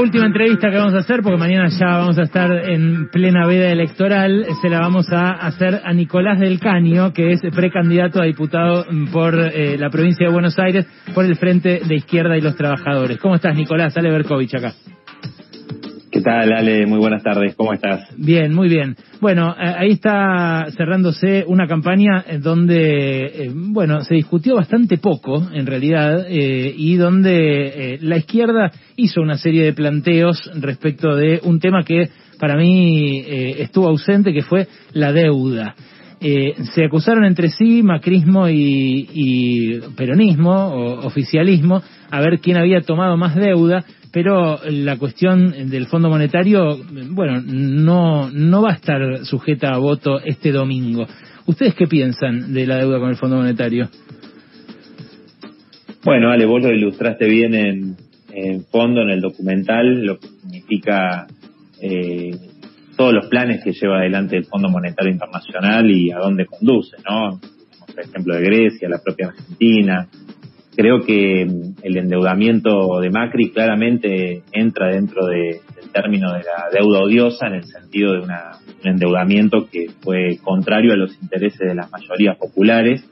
última entrevista que vamos a hacer, porque mañana ya vamos a estar en plena veda electoral, se la vamos a hacer a Nicolás del Caño, que es precandidato a diputado por eh, la provincia de Buenos Aires por el Frente de Izquierda y los Trabajadores. ¿Cómo estás, Nicolás? Ale Berkovich acá. ¿Qué tal, Ale? Muy buenas tardes. ¿Cómo estás? Bien, muy bien. Bueno, eh, ahí está cerrándose una campaña donde, eh, bueno, se discutió bastante poco, en realidad, eh, y donde la izquierda hizo una serie de planteos respecto de un tema que para mí estuvo ausente, que fue la deuda. se acusaron entre sí macrismo y, y peronismo o oficialismo a ver quién había tomado más deuda pero la cuestión del Fondo Monetario, bueno, no, no va a estar sujeta a voto este domingo. ¿Ustedes qué piensan de la deuda con el Fondo Monetario? Bueno, Ale, vos lo ilustraste bien en, fondo, en el documental, lo que significa eh, todos los planes que lleva adelante el Fondo Monetario Internacional y a dónde conduce, ¿no? Por ejemplo, de Grecia, la propia Argentina, creo que el endeudamiento de Macri claramente entra dentro del término de la deuda odiosa en el sentido de un endeudamiento que fue contrario a los intereses de las mayorías populares,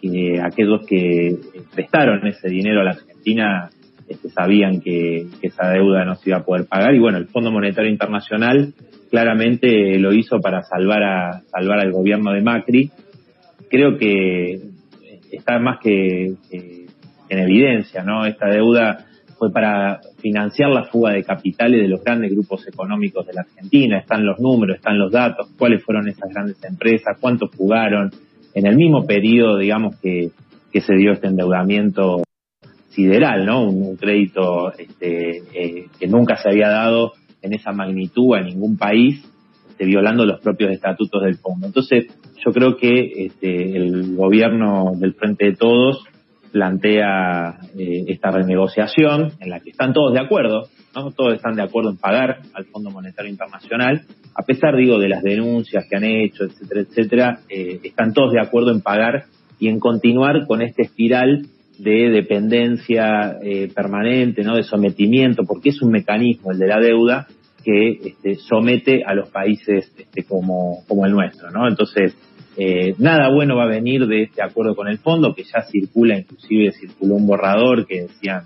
que aquellos que prestaron ese dinero a la Argentina este, sabían que, esa deuda no se iba a poder pagar y bueno, el Fondo Monetario Internacional claramente lo hizo para salvar a salvar al gobierno de Macri. Creo que está más que en evidencia, ¿no? Esta deuda fue para financiar la fuga de capitales de los grandes grupos económicos de la Argentina. Están los números, están los datos, cuáles fueron esas grandes empresas, cuántos fugaron. En el mismo periodo, digamos, que, que se dio este endeudamiento sideral, ¿no? Un, crédito este, eh, que nunca se había dado en esa magnitud a ningún país, este, violando los propios estatutos del fondo. Entonces, yo creo que este, el gobierno del Frente de Todos plantea eh, esta renegociación en la que están todos de acuerdo, ¿no? Todos están de acuerdo en pagar al Fondo Monetario Internacional, a pesar, digo, de las denuncias que han hecho, etcétera, etcétera, eh, están todos de acuerdo en pagar y en continuar con esta espiral de dependencia eh, permanente, ¿no? De sometimiento, porque es un mecanismo, el de la deuda, que este, somete a los países este, como, como el nuestro, ¿no? Entonces, eh, nada bueno va a venir de este acuerdo con el fondo, que ya circula, inclusive circuló un borrador que decía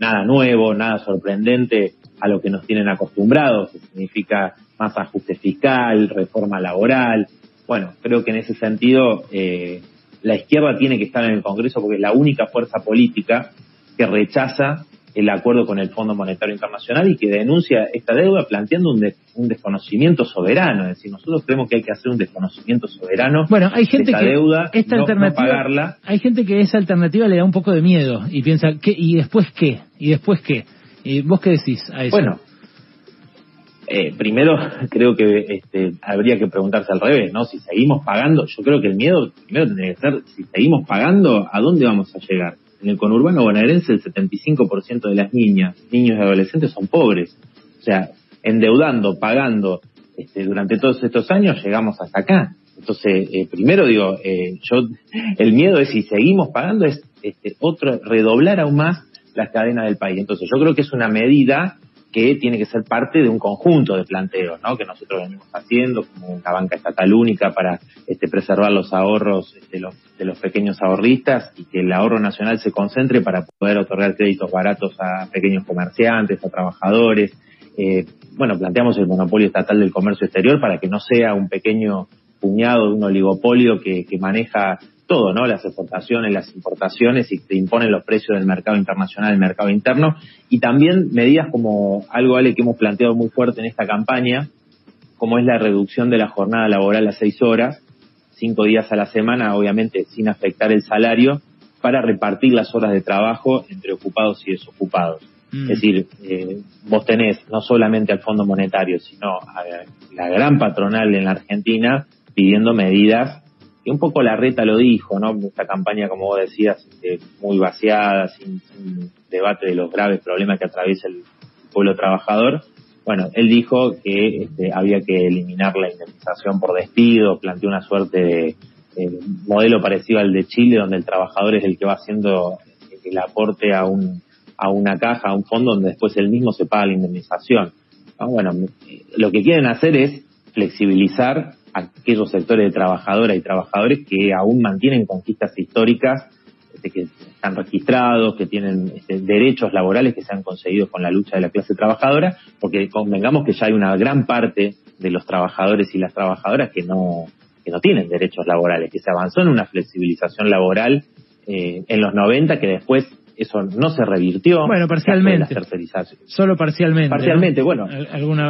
nada nuevo, nada sorprendente a lo que nos tienen acostumbrados, que significa más ajuste fiscal, reforma laboral. Bueno, creo que en ese sentido eh, la izquierda tiene que estar en el Congreso porque es la única fuerza política que rechaza el acuerdo con el Fondo Monetario Internacional y que denuncia esta deuda planteando un, un desconocimiento soberano. Es decir, nosotros creemos que hay que hacer un desconocimiento soberano. Bueno, hay gente esta que deuda, esta alternativa, pagarla. Hay gente que esa alternativa le da un poco de miedo y piensa, ¿qué, ¿y después qué? ¿Y después qué? ¿Y vos qué decís a eso? Bueno, eh, primero creo que este, habría que preguntarse al revés, ¿no? Si seguimos pagando, yo creo que el miedo primero tendría que ser, si seguimos pagando, ¿a dónde vamos a llegar? En el conurbano bonaerense el 75% de las niñas, niños y adolescentes son pobres. O sea, endeudando, pagando este, durante todos estos años llegamos hasta acá. Entonces, eh, primero digo, eh, yo el miedo es si seguimos pagando es este, otro redoblar aún más las cadenas del país. Entonces, yo creo que es una medida que tiene que ser parte de un conjunto de planteos, ¿no? Que nosotros venimos haciendo como una banca estatal única para este, preservar los ahorros de este, los, de los pequeños ahorristas y que el ahorro nacional se concentre para poder otorgar créditos baratos a pequeños comerciantes, a trabajadores. Eh, bueno, planteamos el monopolio estatal del comercio exterior para que no sea un pequeño puñado de un oligopolio que, que maneja todo, ¿no? Las exportaciones, las importaciones y te imponen los precios del mercado internacional, del mercado interno. Y también medidas como algo, Ale, que hemos planteado muy fuerte en esta campaña, como es la reducción de la jornada laboral a seis horas, cinco días a la semana, obviamente sin afectar el salario, para repartir las horas de trabajo entre ocupados y desocupados. Mm. Es decir, eh, vos tenés no solamente al Fondo Monetario, sino a la gran patronal en la Argentina pidiendo medidas y un poco la reta lo dijo, ¿no? Esta campaña, como vos decías, este, muy vaciada, sin, debate de los graves problemas que atraviesa el pueblo trabajador. Bueno, él dijo que este, había que eliminar la indemnización por despido, planteó una suerte de modelo parecido al de Chile, donde el trabajador es el que va haciendo el aporte a un a una caja, a un fondo donde después él mismo se paga la indemnización. Bueno, lo que quieren hacer es flexibilizar aquellos sectores de trabajadoras y trabajadores que aún mantienen conquistas históricas, este, que están registrados, que tienen este, derechos laborales que se han conseguido con la lucha de la clase trabajadora, porque convengamos que ya hay una gran parte de los trabajadores y las trabajadoras que no, que no tienen derechos laborales, que se avanzó en una flexibilización laboral eh, en los 90 que después eso no se revirtió. Bueno, parcialmente. Solo parcialmente. Parcialmente, bueno.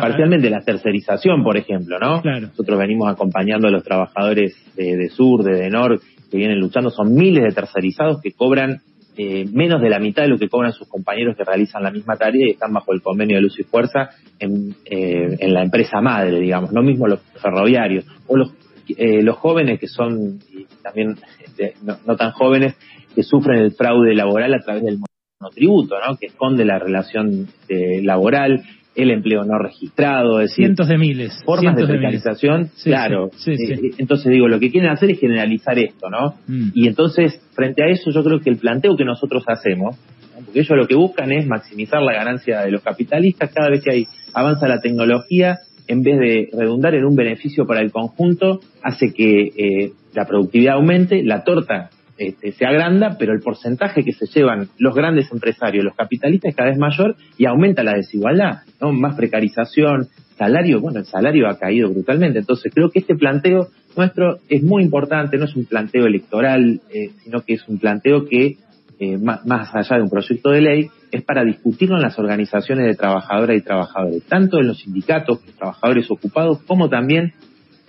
Parcialmente la tercerización, por ejemplo, ¿no? Claro. Nosotros venimos acompañando a los trabajadores de, Sur, de, de Nor, que vienen luchando. Son miles de tercerizados que cobran eh, menos de la mitad de lo que cobran sus compañeros que realizan la misma tarea y están bajo el convenio de luz y fuerza en, eh, en la empresa madre, digamos. No mismo los ferroviarios o los, eh, los jóvenes que son, y también este, no tan jóvenes, que sufren el fraude laboral a través del monotributo, ¿no? que esconde la relación este, laboral, el empleo no registrado, es decir, cientos de miles, formas de precarización, claro. Eh, entonces digo, lo que quieren hacer es generalizar esto, ¿no? Mm. Y entonces, frente a eso, yo creo que el planteo que nosotros hacemos, porque ellos lo que buscan es maximizar la ganancia de los capitalistas cada vez que hay avanza la tecnología, en vez de redundar en un beneficio para el conjunto, hace que eh, la productividad aumente, la torta este, se agranda, pero el porcentaje que se llevan los grandes empresarios, los capitalistas, es cada vez mayor y aumenta la desigualdad, ¿no? Más precarización, salario, bueno, el salario ha caído brutalmente. Entonces creo que este planteo nuestro es muy importante, no es un planteo electoral, eh, sino que es un planteo que, eh, más, más, allá de un proyecto de ley, es para discutirlo en las organizaciones de trabajadoras y trabajadores, tanto en los sindicatos, los trabajadores ocupados, como también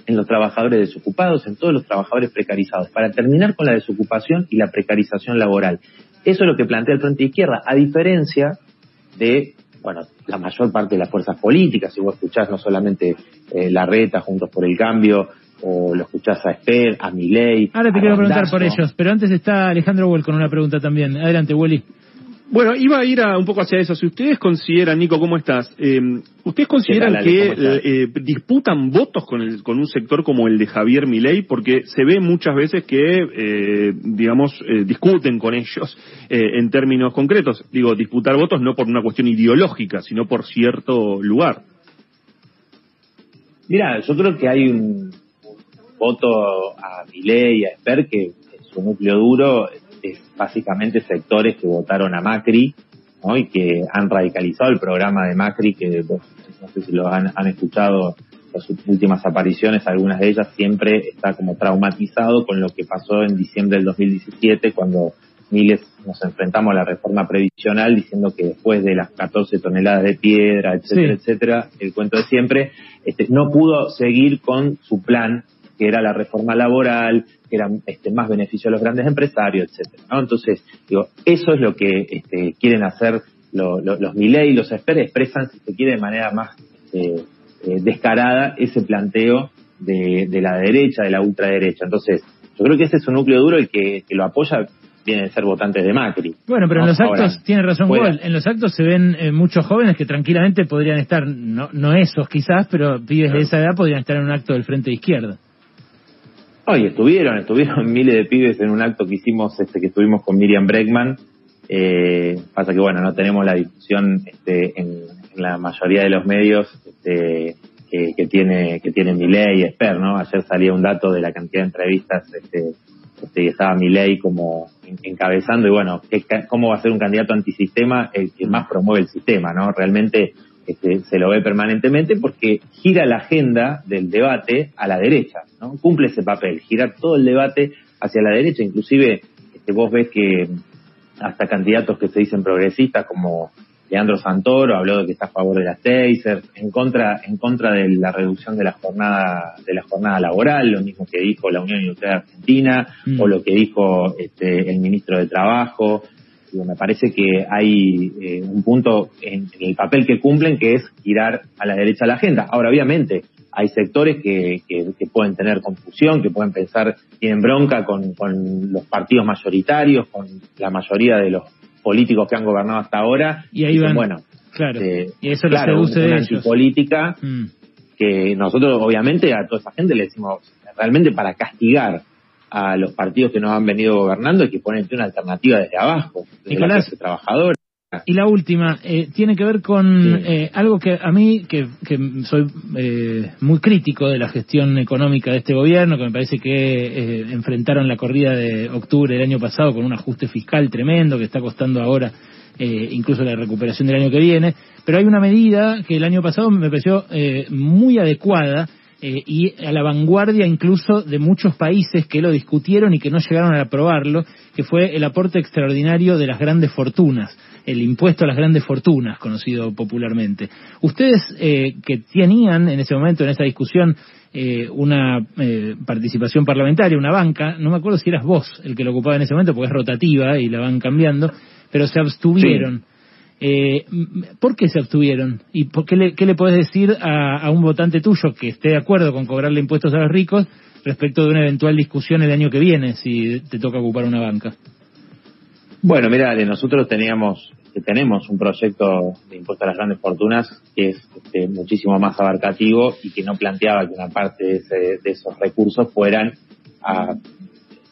en los trabajadores desocupados, en todos los trabajadores precarizados, para terminar con la desocupación y la precarización laboral. Eso es lo que plantea el Frente Izquierda, a diferencia de, bueno, la mayor parte de las fuerzas políticas, si vos escuchás no solamente eh, la reta, Juntos por el Cambio, o lo escuchás a Esper, a Milei. Ahora te quiero preguntar por ellos, pero antes está Alejandro Huel con una pregunta también. Adelante, Wally. Bueno, iba a ir a, un poco hacia eso. Si ustedes consideran, Nico, ¿cómo estás? Eh, ¿Ustedes consideran que eh, disputan votos con, el, con un sector como el de Javier Milei? Porque se ve muchas veces que, eh, digamos, discuten con ellos en términos concretos. Digo, disputar votos no por una cuestión ideológica, sino por cierto lugar. Mira, yo creo que hay un voto a Milei y a Esper que su núcleo duro es básicamente sectores que votaron a Macri y que han radicalizado el programa de Macri, que no sé si lo han, escuchado las últimas apariciones, algunas de ellas siempre está como traumatizado con lo que pasó en diciembre del 2017 cuando miles nos enfrentamos a la reforma previsional diciendo que después de las 14 toneladas de piedra, etcétera, etcétera, el cuento de siempre, este, no pudo seguir con su plan que era la reforma laboral, que era este, más beneficio a los grandes empresarios, etcétera. ¿no? Entonces, digo, eso es lo que este, quieren hacer los Milei y los Esper, expresan, si se quiere, de manera más este, eh, descarada ese planteo de, la derecha, de la ultraderecha. Entonces, yo creo que ese es un núcleo duro el que, lo apoya viene a ser votantes de Macri. Bueno, pero en los actos, tiene razón Paul, en los actos se ven eh, muchos jóvenes que tranquilamente podrían estar, no, no esos quizás, pero pibes de esa edad podrían estar en un acto del Frente de Izquierda. Ay, estuvieron, estuvieron miles de pibes en un acto que hicimos, este, que estuvimos con Miriam Bregman. Eh, pasa que bueno, no tenemos la discusión este, en, la mayoría de los medios este, que, tiene que tiene Milei y Esper, ¿no? Ayer salía un dato de la cantidad de entrevistas este, este, y estaba Milei como encabezando y bueno, ¿cómo va a ser un candidato antisistema el que más promueve el sistema, ¿no? Realmente este, se lo ve permanentemente porque gira la agenda del debate a la derecha, ¿no? Cumple ese papel, gira todo el debate hacia la derecha, inclusive este, vos ves que hasta candidatos que se dicen progresistas como Leandro Santoro habló de que está a favor de las Taser, en contra, en contra de la reducción de la jornada, de la jornada laboral, lo mismo que dijo la Unión Industrial Argentina, mm. o lo que dijo este, el ministro de Trabajo, me parece que hay eh, un punto en, el papel que cumplen que es girar a la derecha la agenda. Ahora, obviamente, hay sectores que, pueden tener confusión, que pueden pensar, tienen bronca con, los partidos mayoritarios, con la mayoría de los políticos que han gobernado hasta ahora. Y ahí van, bueno, claro, eh, y eso claro, una de antipolítica mm. que nosotros, obviamente, a toda esa gente le decimos realmente para castigar a los partidos que nos han venido gobernando y que ponen una alternativa desde abajo, desde la clase trabajadora, Y la última, eh, tiene que ver con eh, algo que a mí, que, que soy eh, muy crítico de la gestión económica de este gobierno, que me parece que enfrentaron la corrida de octubre del año pasado con un ajuste fiscal tremendo que está costando ahora incluso la recuperación del año que viene, pero hay una medida que el año pasado me pareció muy adecuada, eh, y a la vanguardia incluso de muchos países que lo discutieron y que no llegaron a aprobarlo, que fue el aporte extraordinario de las grandes fortunas, el impuesto a las grandes fortunas, conocido popularmente. Ustedes eh, que tenían en ese momento, en esa discusión, eh, una participación parlamentaria, una banca, no me acuerdo si eras vos el que lo ocupaba en ese momento, porque es rotativa y la van cambiando, pero se abstuvieron. Eh, ¿Por qué se abstuvieron? ¿Y por qué le, qué le podés decir a, un votante tuyo que esté de acuerdo con cobrarle impuestos a los ricos respecto de una eventual discusión el año que viene si te toca ocupar una banca? Bueno, mira, nosotros teníamos tenemos un proyecto de impuesto a las grandes fortunas que es este, muchísimo más abarcativo y que no planteaba que una parte de, de esos recursos fueran a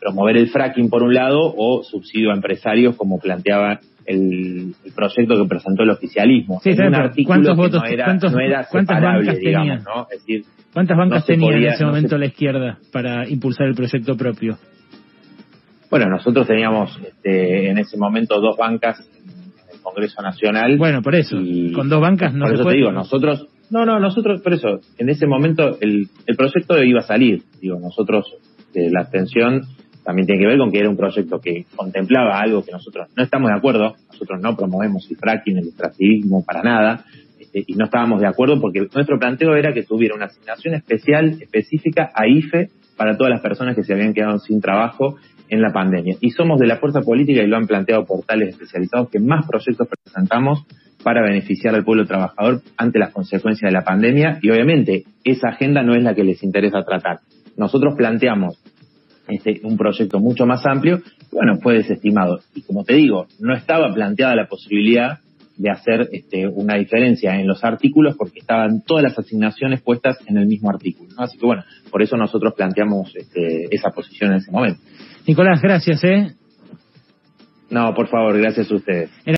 promover el fracking por un lado o subsidio a empresarios como planteaba el, proyecto que presentó el oficialismo. Sí, un artículo ¿cuántos no era, ¿cuántos, ¿cuántas bancas tenía? ¿no? Es decir, ¿Cuántas bancas tenía en ese momento la izquierda para impulsar el proyecto propio? Bueno, nosotros teníamos este, en ese momento dos bancas en el Congreso Nacional. Bueno, por eso, con dos bancas no por eso te digo, nosotros, no, no, nosotros, por eso, en ese momento el, el proyecto iba a salir, digo, nosotros, eh, la abstención también tiene que ver con que era un proyecto que contemplaba algo que nosotros no estamos de acuerdo, nosotros no promovemos el fracking, el extractivismo para nada, este, y no estábamos de acuerdo porque nuestro planteo era que tuviera una asignación especial, específica a IFE para todas las personas que se habían quedado sin trabajo en la pandemia. Y somos de la fuerza política y lo han planteado portales especializados que más proyectos presentamos para beneficiar al pueblo trabajador ante las consecuencias de la pandemia y obviamente esa agenda no es la que les interesa tratar. Nosotros planteamos este, un proyecto mucho más amplio, bueno, fue desestimado. Y como te digo, no estaba planteada la posibilidad de hacer este, una diferencia en los artículos porque estaban todas las asignaciones puestas en el mismo artículo. Así que bueno, por eso nosotros planteamos este, esa posición en ese momento. Nicolás, gracias. ¿eh? No, por favor, gracias a ustedes.